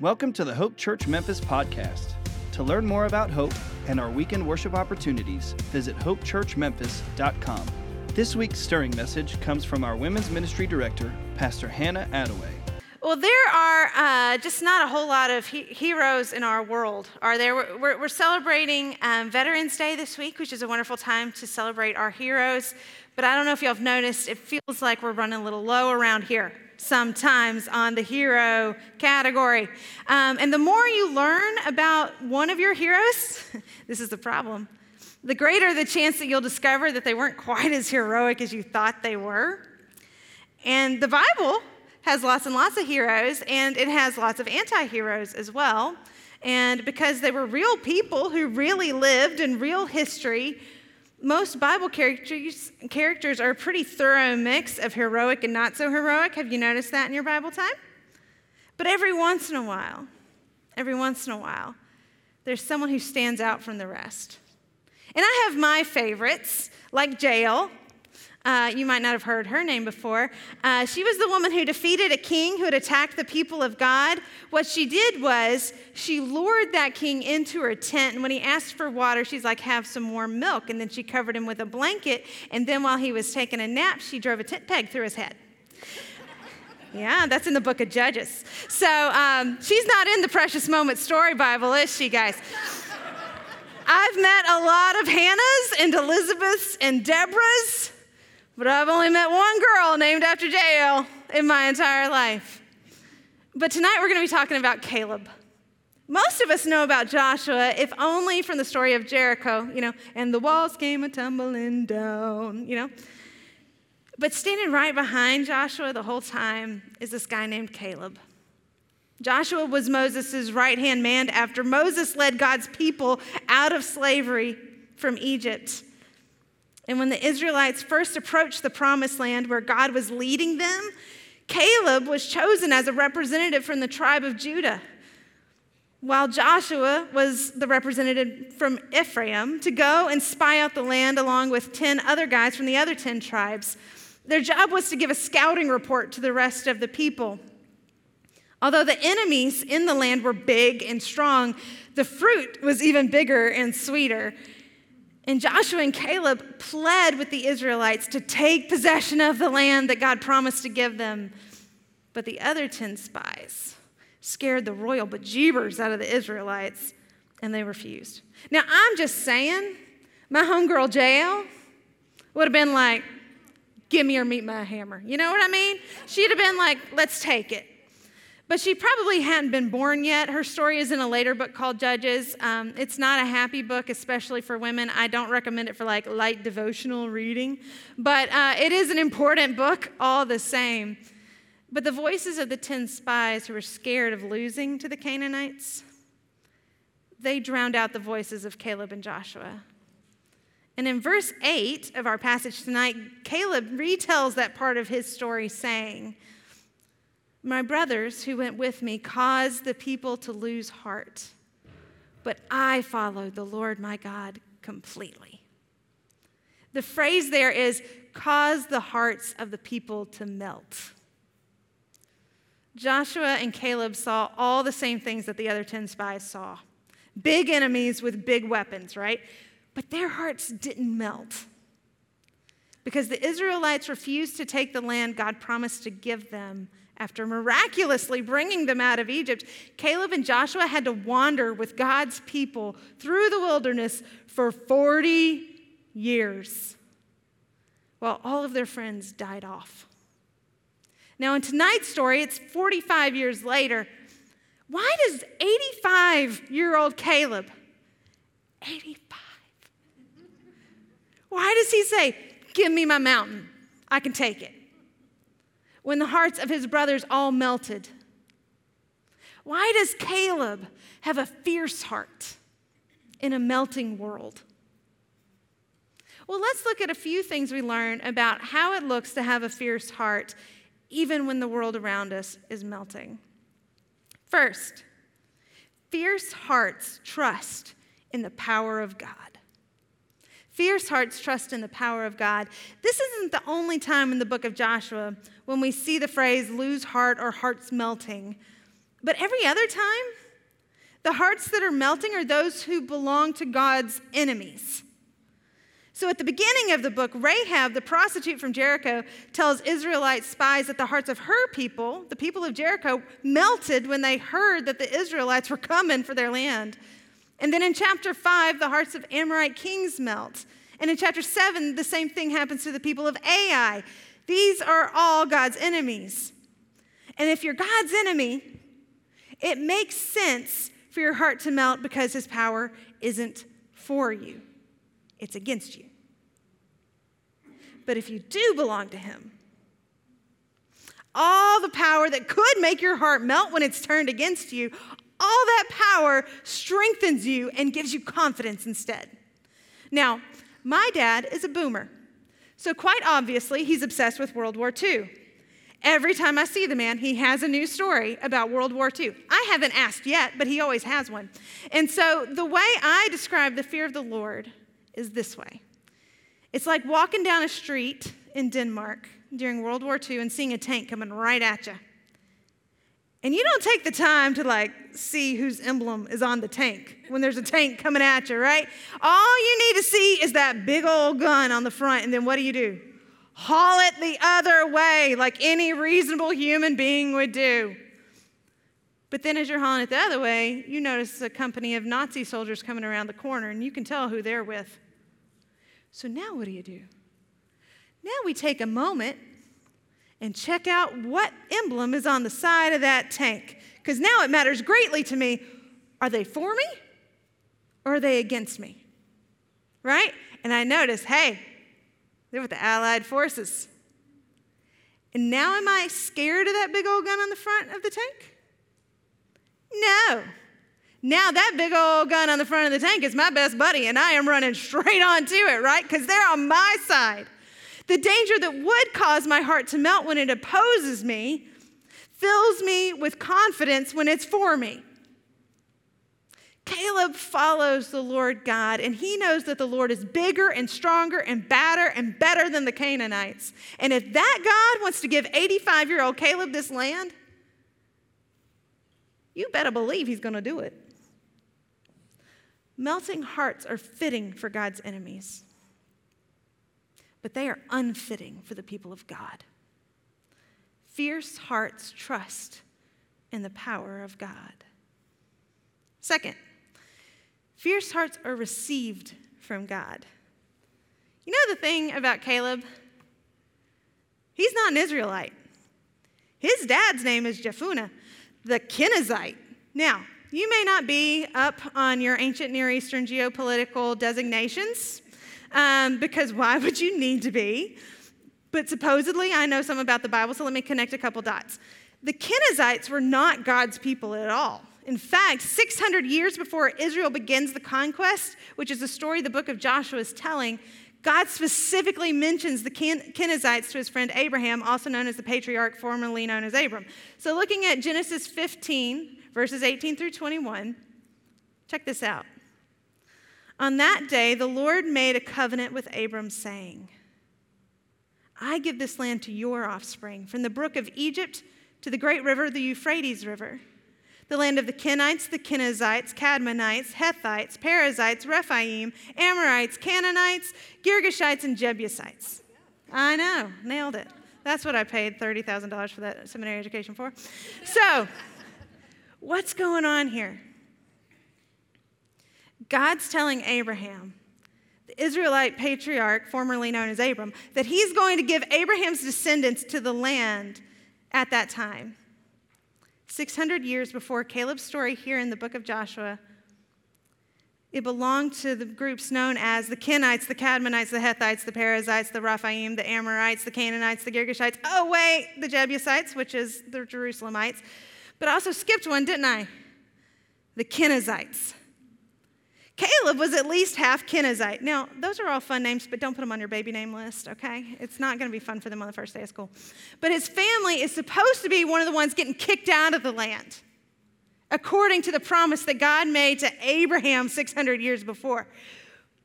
Welcome to the Hope Church Memphis podcast. To learn more about Hope and our weekend worship opportunities, visit hopechurchmemphis.com. This week's stirring message comes from our women's ministry director, Pastor Hannah Attaway. Well, there are uh, just not a whole lot of he- heroes in our world, are there? We're, we're celebrating um, Veterans Day this week, which is a wonderful time to celebrate our heroes. But I don't know if y'all have noticed, it feels like we're running a little low around here sometimes on the hero category. Um, and the more you learn about one of your heroes, this is the problem, the greater the chance that you'll discover that they weren't quite as heroic as you thought they were. And the Bible has lots and lots of heroes, and it has lots of anti heroes as well. And because they were real people who really lived in real history, most Bible characters, characters are a pretty thorough mix of heroic and not so heroic. Have you noticed that in your Bible time? But every once in a while, every once in a while, there's someone who stands out from the rest. And I have my favorites, like Jael, uh, you might not have heard her name before. Uh, she was the woman who defeated a king who had attacked the people of God. What she did was she lured that king into her tent, and when he asked for water, she's like, Have some warm milk. And then she covered him with a blanket, and then while he was taking a nap, she drove a tent peg through his head. Yeah, that's in the book of Judges. So um, she's not in the Precious Moment Story Bible, is she, guys? I've met a lot of Hannahs and Elizabeths and Deborahs but I've only met one girl named after Jael in my entire life. But tonight we're going to be talking about Caleb. Most of us know about Joshua, if only from the story of Jericho, you know, and the walls came a tumbling down, you know. But standing right behind Joshua the whole time is this guy named Caleb. Joshua was Moses' right hand man after Moses led God's people out of slavery from Egypt. And when the Israelites first approached the promised land where God was leading them, Caleb was chosen as a representative from the tribe of Judah, while Joshua was the representative from Ephraim to go and spy out the land along with 10 other guys from the other 10 tribes. Their job was to give a scouting report to the rest of the people. Although the enemies in the land were big and strong, the fruit was even bigger and sweeter. And Joshua and Caleb pled with the Israelites to take possession of the land that God promised to give them. But the other 10 spies scared the royal bejeebers out of the Israelites, and they refused. Now, I'm just saying, my homegirl Jael would have been like, give me or meet my hammer. You know what I mean? She'd have been like, let's take it. But she probably hadn't been born yet. Her story is in a later book called Judges. Um, it's not a happy book, especially for women. I don't recommend it for like light devotional reading, but uh, it is an important book all the same. But the voices of the 10 spies who were scared of losing to the Canaanites, they drowned out the voices of Caleb and Joshua. And in verse 8 of our passage tonight, Caleb retells that part of his story, saying, my brothers who went with me caused the people to lose heart, but I followed the Lord my God completely. The phrase there is cause the hearts of the people to melt. Joshua and Caleb saw all the same things that the other 10 spies saw big enemies with big weapons, right? But their hearts didn't melt because the Israelites refused to take the land God promised to give them after miraculously bringing them out of Egypt, Caleb and Joshua had to wander with God's people through the wilderness for 40 years while all of their friends died off. Now, in tonight's story, it's 45 years later. Why does 85 year old Caleb, 85, why does he say, Give me my mountain? I can take it when the hearts of his brothers all melted? Why does Caleb have a fierce heart in a melting world? Well, let's look at a few things we learn about how it looks to have a fierce heart, even when the world around us is melting. First, fierce hearts trust in the power of God. Fierce hearts trust in the power of God. This isn't the only time in the book of Joshua when we see the phrase lose heart or hearts melting. But every other time, the hearts that are melting are those who belong to God's enemies. So at the beginning of the book, Rahab, the prostitute from Jericho, tells Israelite spies that the hearts of her people, the people of Jericho, melted when they heard that the Israelites were coming for their land. And then in chapter 5, the hearts of Amorite kings melt. And in chapter 7, the same thing happens to the people of Ai. These are all God's enemies. And if you're God's enemy, it makes sense for your heart to melt because his power isn't for you, it's against you. But if you do belong to Him, all the power that could make your heart melt when it's turned against you, all that power strengthens you and gives you confidence instead. Now, my dad is a boomer. So, quite obviously, he's obsessed with World War II. Every time I see the man, he has a new story about World War II. I haven't asked yet, but he always has one. And so, the way I describe the fear of the Lord is this way it's like walking down a street in Denmark during World War II and seeing a tank coming right at you. And you don't take the time to like see whose emblem is on the tank when there's a tank coming at you, right? All you need to see is that big old gun on the front, and then what do you do? Haul it the other way like any reasonable human being would do. But then as you're hauling it the other way, you notice a company of Nazi soldiers coming around the corner, and you can tell who they're with. So now what do you do? Now we take a moment and check out what emblem is on the side of that tank. Because now it matters greatly to me. Are they for me or are they against me? Right? And I notice, hey, they're with the Allied forces. And now am I scared of that big old gun on the front of the tank? No. Now that big old gun on the front of the tank is my best buddy, and I am running straight onto it, right? Because they're on my side. The danger that would cause my heart to melt when it opposes me fills me with confidence when it's for me. Caleb follows the Lord God, and he knows that the Lord is bigger and stronger and badder and better than the Canaanites. And if that God wants to give 85 year old Caleb this land, you better believe he's going to do it. Melting hearts are fitting for God's enemies, but they are unfitting for the people of God. Fierce hearts trust in the power of God. Second, fierce hearts are received from God. You know the thing about Caleb? He's not an Israelite. His dad's name is Jephunneh, the Kenizzite. Now, you may not be up on your ancient Near Eastern geopolitical designations, um, because why would you need to be? But supposedly, I know some about the Bible, so let me connect a couple dots. The Kenizzites were not God's people at all. In fact, 600 years before Israel begins the conquest, which is a story the book of Joshua is telling, God specifically mentions the Kenizzites to his friend Abraham, also known as the patriarch, formerly known as Abram. So, looking at Genesis 15, verses 18 through 21. Check this out. On that day, the Lord made a covenant with Abram, saying, I give this land to your offspring, from the brook of Egypt to the great river, the Euphrates River, the land of the Kenites, the Kenizzites, Cadmonites, Hethites, Perizzites, Rephaim, Amorites, Canaanites, Girgashites, and Jebusites. I know, nailed it. That's what I paid $30,000 for that seminary education for. So, What's going on here? God's telling Abraham, the Israelite patriarch, formerly known as Abram, that he's going to give Abraham's descendants to the land at that time. 600 years before Caleb's story here in the book of Joshua, it belonged to the groups known as the Kenites, the Cadmonites, the Hethites, the Perizzites, the Rephaim, the Amorites, the Canaanites, the Girgashites. Oh, wait, the Jebusites, which is the Jerusalemites. But I also skipped one, didn't I? The Kenizzites. Caleb was at least half Kenizzite. Now, those are all fun names, but don't put them on your baby name list, okay? It's not going to be fun for them on the first day of school. But his family is supposed to be one of the ones getting kicked out of the land, according to the promise that God made to Abraham 600 years before.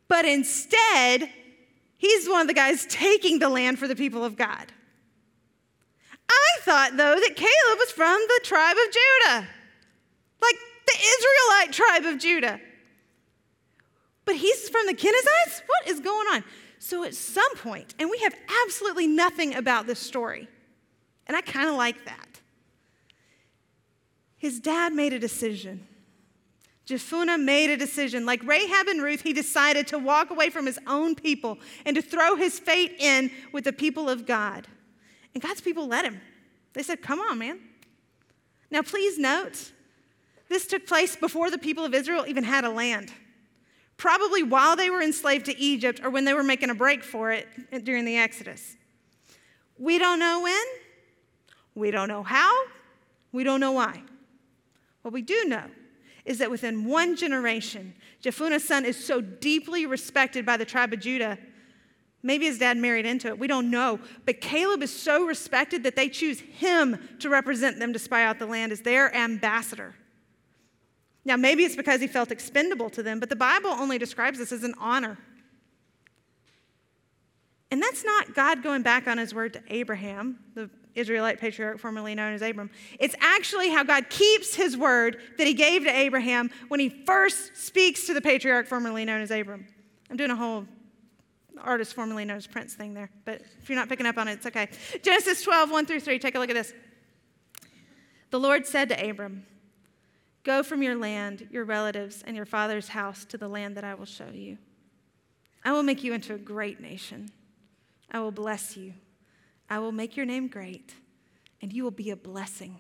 But instead, he's one of the guys taking the land for the people of God. I thought, though, that Caleb was from the tribe of Judah. Like the Israelite tribe of Judah. But he's from the Kenizzites? What is going on? So at some point, and we have absolutely nothing about this story, and I kind of like that. His dad made a decision. Jephunneh made a decision. Like Rahab and Ruth, he decided to walk away from his own people and to throw his fate in with the people of God. And God's people let him. They said, Come on, man. Now, please note, this took place before the people of Israel even had a land. Probably while they were enslaved to Egypt or when they were making a break for it during the Exodus. We don't know when, we don't know how, we don't know why. What we do know is that within one generation, Jephunneh's son is so deeply respected by the tribe of Judah. Maybe his dad married into it. We don't know. But Caleb is so respected that they choose him to represent them to spy out the land as their ambassador. Now, maybe it's because he felt expendable to them, but the Bible only describes this as an honor. And that's not God going back on his word to Abraham, the Israelite patriarch formerly known as Abram. It's actually how God keeps his word that he gave to Abraham when he first speaks to the patriarch formerly known as Abram. I'm doing a whole artist formerly known as Prince thing there, but if you're not picking up on it, it's okay. Genesis 12, 1 through 3, take a look at this. The Lord said to Abram, Go from your land, your relatives, and your father's house to the land that I will show you. I will make you into a great nation. I will bless you I will make your name great, and you will be a blessing.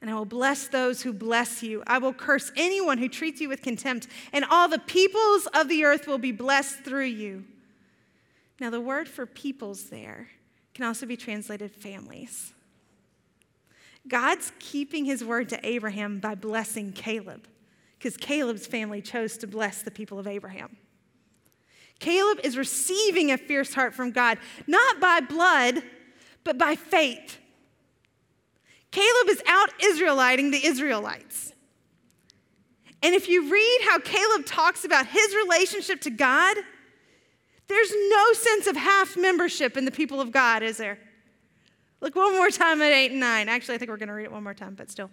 And I will bless those who bless you. I will curse anyone who treats you with contempt, and all the peoples of the earth will be blessed through you. Now, the word for peoples there can also be translated families. God's keeping his word to Abraham by blessing Caleb, because Caleb's family chose to bless the people of Abraham. Caleb is receiving a fierce heart from God, not by blood, but by faith. Caleb is out Israeliting the Israelites. And if you read how Caleb talks about his relationship to God, there's no sense of half membership in the people of God, is there? Look one more time at 8 and 9. Actually, I think we're going to read it one more time, but still.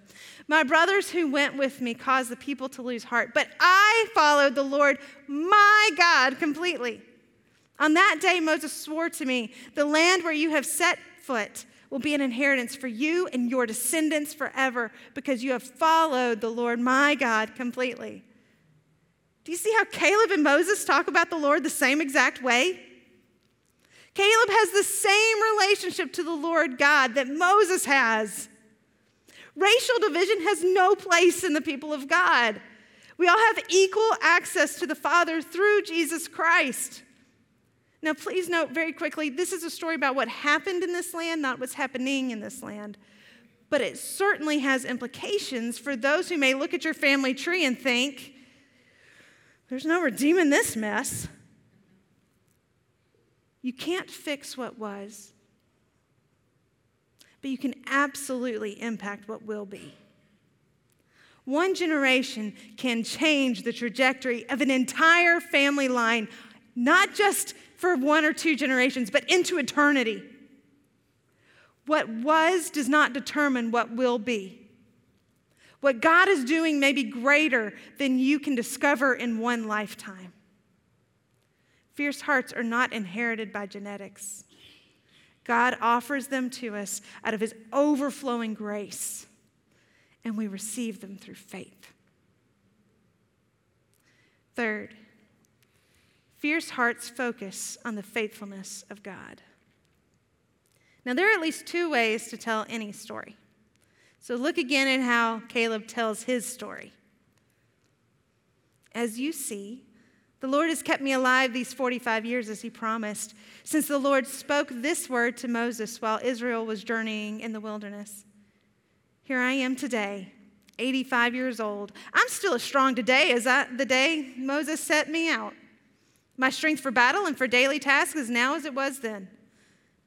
My brothers who went with me caused the people to lose heart, but I followed the Lord my God completely. On that day, Moses swore to me, The land where you have set foot will be an inheritance for you and your descendants forever because you have followed the Lord my God completely. Do you see how Caleb and Moses talk about the Lord the same exact way? Caleb has the same relationship to the Lord God that Moses has. Racial division has no place in the people of God. We all have equal access to the Father through Jesus Christ. Now, please note very quickly this is a story about what happened in this land, not what's happening in this land. But it certainly has implications for those who may look at your family tree and think, there's no redeeming this mess. You can't fix what was, but you can absolutely impact what will be. One generation can change the trajectory of an entire family line, not just for one or two generations, but into eternity. What was does not determine what will be. What God is doing may be greater than you can discover in one lifetime. Fierce hearts are not inherited by genetics. God offers them to us out of his overflowing grace, and we receive them through faith. Third, Fierce hearts focus on the faithfulness of God. Now, there are at least two ways to tell any story. So, look again at how Caleb tells his story. As you see, the Lord has kept me alive these 45 years as he promised, since the Lord spoke this word to Moses while Israel was journeying in the wilderness. Here I am today, 85 years old. I'm still as strong today as I, the day Moses set me out. My strength for battle and for daily tasks is now as it was then.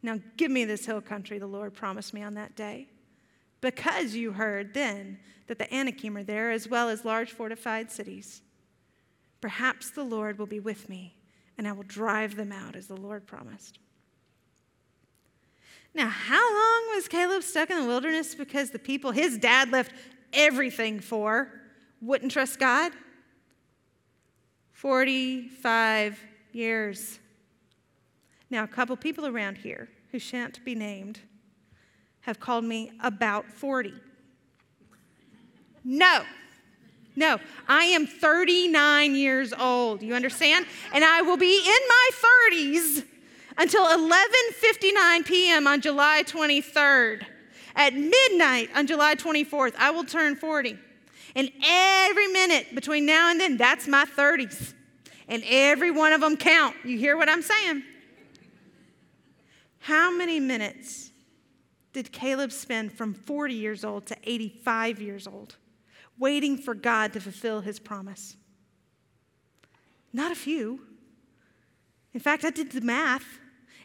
Now give me this hill country, the Lord promised me on that day. Because you heard then that the Anakim are there, as well as large fortified cities. Perhaps the Lord will be with me, and I will drive them out, as the Lord promised. Now, how long was Caleb stuck in the wilderness because the people his dad left everything for wouldn't trust God? 45 years. Now, a couple people around here who shan't be named have called me about 40. No, no, I am 39 years old. You understand? And I will be in my 30s until 11:59 p.m. on July 23rd. At midnight on July 24th, I will turn 40. And every minute between now and then, that's my 30s. And every one of them count. You hear what I'm saying? How many minutes did Caleb spend from 40 years old to 85 years old waiting for God to fulfill his promise? Not a few. In fact, I did the math.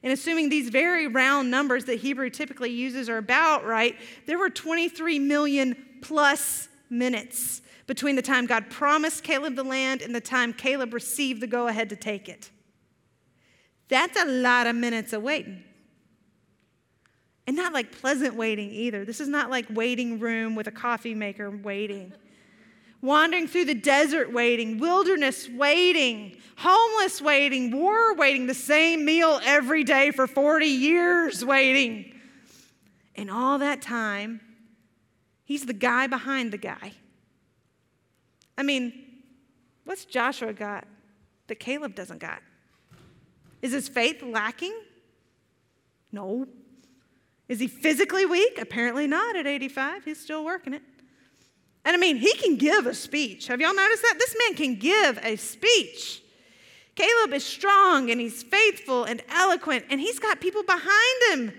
And assuming these very round numbers that Hebrew typically uses are about right, there were 23 million plus minutes between the time God promised Caleb the land and the time Caleb received the go ahead to take it. That's a lot of minutes of waiting. And not like pleasant waiting either. This is not like waiting room with a coffee maker waiting. Wandering through the desert waiting, wilderness waiting, homeless waiting, war waiting, the same meal every day for 40 years waiting. And all that time, he's the guy behind the guy. I mean, what's Joshua got that Caleb doesn't got? Is his faith lacking? No. Is he physically weak? Apparently not at 85. He's still working it. And I mean, he can give a speech. Have y'all noticed that? This man can give a speech. Caleb is strong and he's faithful and eloquent, and he's got people behind him.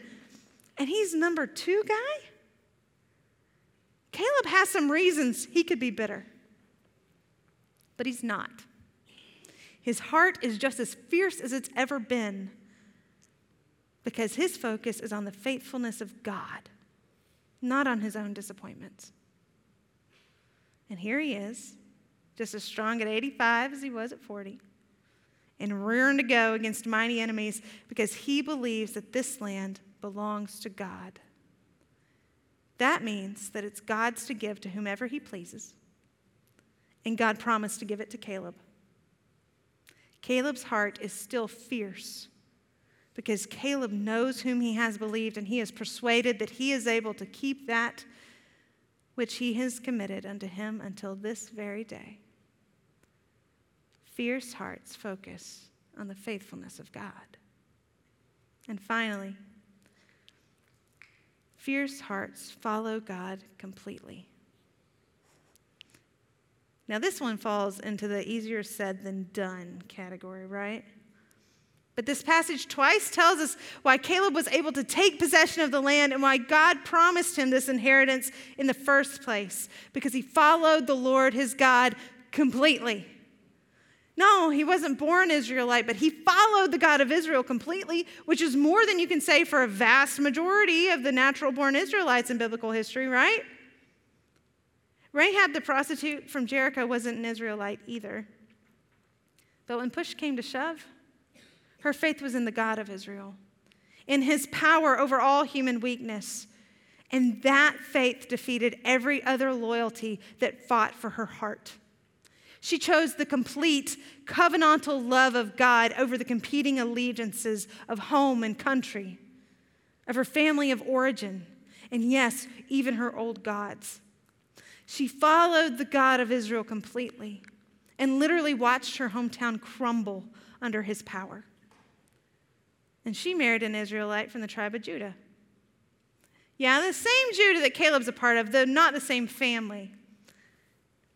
And he's number two guy? Caleb has some reasons he could be bitter but he's not. His heart is just as fierce as it's ever been because his focus is on the faithfulness of God, not on his own disappointments. And here he is, just as strong at 85 as he was at 40, and rearing to go against mighty enemies because he believes that this land belongs to God. That means that it's God's to give to whomever he pleases and God promised to give it to Caleb. Caleb's heart is still fierce because Caleb knows whom he has believed and he is persuaded that he is able to keep that which he has committed unto him until this very day. Fierce hearts focus on the faithfulness of God. And finally, fierce hearts follow God completely. Now, this one falls into the easier said than done category, right? But this passage twice tells us why Caleb was able to take possession of the land and why God promised him this inheritance in the first place because he followed the Lord his God completely. No, he wasn't born Israelite, but he followed the God of Israel completely, which is more than you can say for a vast majority of the natural born Israelites in biblical history, right? Rahab the prostitute from Jericho wasn't an Israelite either. But when push came to shove, her faith was in the God of Israel, in his power over all human weakness. And that faith defeated every other loyalty that fought for her heart. She chose the complete covenantal love of God over the competing allegiances of home and country, of her family of origin, and yes, even her old gods. She followed the God of Israel completely and literally watched her hometown crumble under his power. And she married an Israelite from the tribe of Judah. Yeah, the same Judah that Caleb's a part of, though not the same family.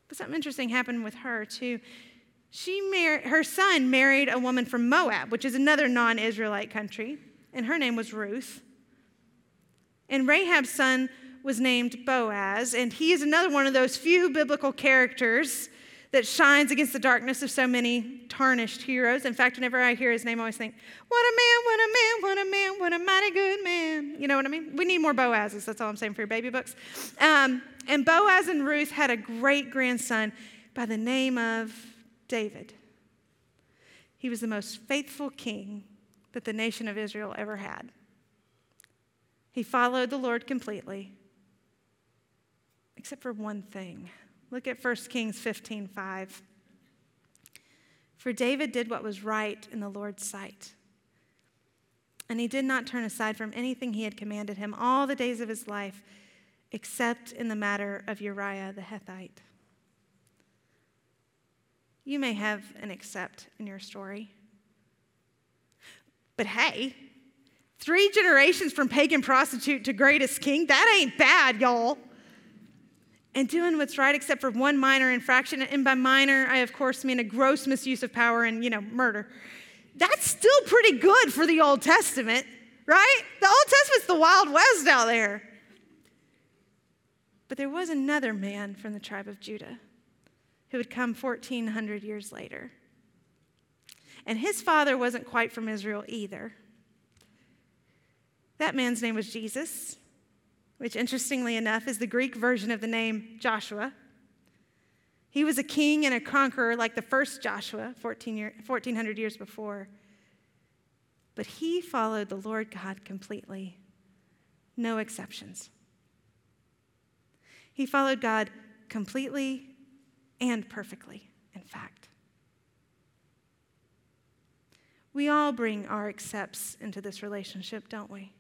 But something interesting happened with her, too. She mar- her son married a woman from Moab, which is another non Israelite country, and her name was Ruth. And Rahab's son was named Boaz, and he is another one of those few biblical characters that shines against the darkness of so many tarnished heroes. In fact, whenever I hear his name, I always think, What a man, what a man, what a man, what a mighty good man. You know what I mean? We need more Boazes. That's all I'm saying for your baby books. Um, and Boaz and Ruth had a great grandson by the name of David. He was the most faithful king that the nation of Israel ever had. He followed the Lord completely except for one thing. Look at 1 Kings 15 5. For David did what was right in the Lord's sight. And he did not turn aside from anything he had commanded him all the days of his life, except in the matter of Uriah the Hethite. You may have an except in your story. But hey, three generations from pagan prostitute to greatest king, that ain't bad, y'all and doing what's right except for one minor infraction. And by minor, I of course mean a gross misuse of power and, you know, murder. That's still pretty good for the Old Testament, right? The Old Testament's the Wild West out there. But there was another man from the tribe of Judah who had come 1,400 years later. And his father wasn't quite from Israel either. That man's name was Jesus which interestingly enough is the Greek version of the name Joshua. He was a king and a conqueror like the first Joshua, 14 year, 1400 years before. But he followed the Lord God completely, no exceptions. He followed God completely and perfectly, in fact. We all bring our accepts into this relationship, don't we?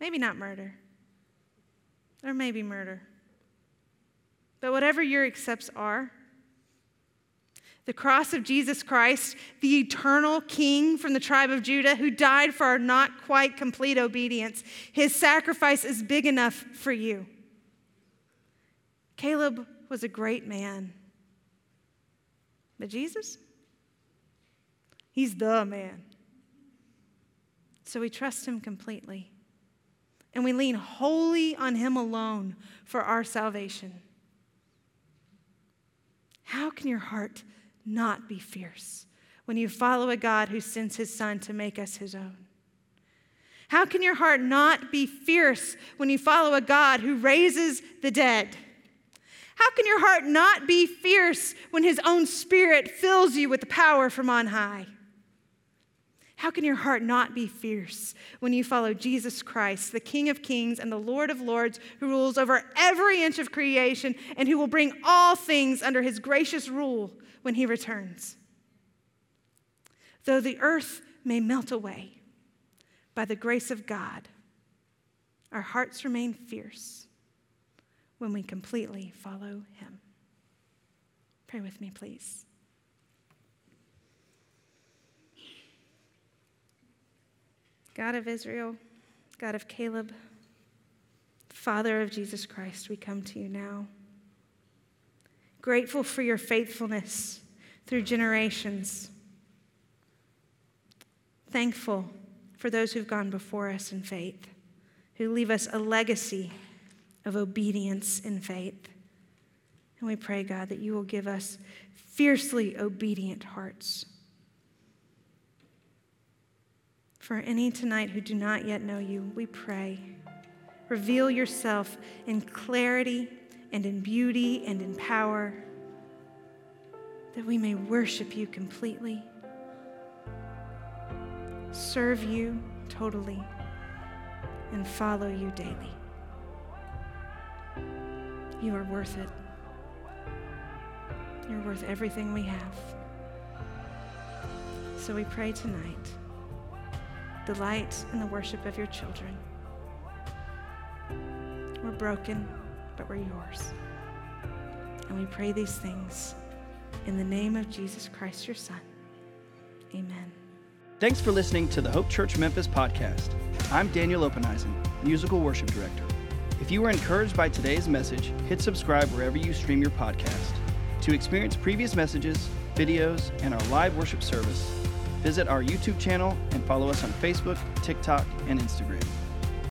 Maybe not murder, or maybe murder. But whatever your accepts are, the cross of Jesus Christ, the eternal King from the tribe of Judah who died for our not quite complete obedience, his sacrifice is big enough for you. Caleb was a great man. But Jesus? He's the man. So we trust him completely and we lean wholly on Him alone for our salvation. How can your heart not be fierce when you follow a God who sends His Son to make us His own? How can your heart not be fierce when you follow a God who raises the dead? How can your heart not be fierce when His own Spirit fills you with the power from on high? How can your heart not be fierce when you follow Jesus Christ, the King of Kings and the Lord of Lords, who rules over every inch of creation and who will bring all things under his gracious rule when he returns? Though the earth may melt away, by the grace of God, our hearts remain fierce when we completely follow him. Pray with me, please. God of Israel, God of Caleb, Father of Jesus Christ, we come to you now. Grateful for your faithfulness through generations. Thankful for those who've gone before us in faith, who leave us a legacy of obedience in faith. And we pray, God, that you will give us fiercely obedient hearts For any tonight who do not yet know you, we pray. Reveal yourself in clarity and in beauty and in power, that we may worship you completely, serve you totally, and follow you daily. You are worth it. You're worth everything we have. So we pray tonight delight in the worship of your children. We're broken, but we're yours. And we pray these things in the name of Jesus Christ, your Son. Amen. Thanks for listening to the Hope Church Memphis podcast. I'm Daniel Openeisen, musical worship director. If you were encouraged by today's message, hit subscribe wherever you stream your podcast. To experience previous messages, videos, and our live worship service, Visit our YouTube channel and follow us on Facebook, TikTok, and Instagram.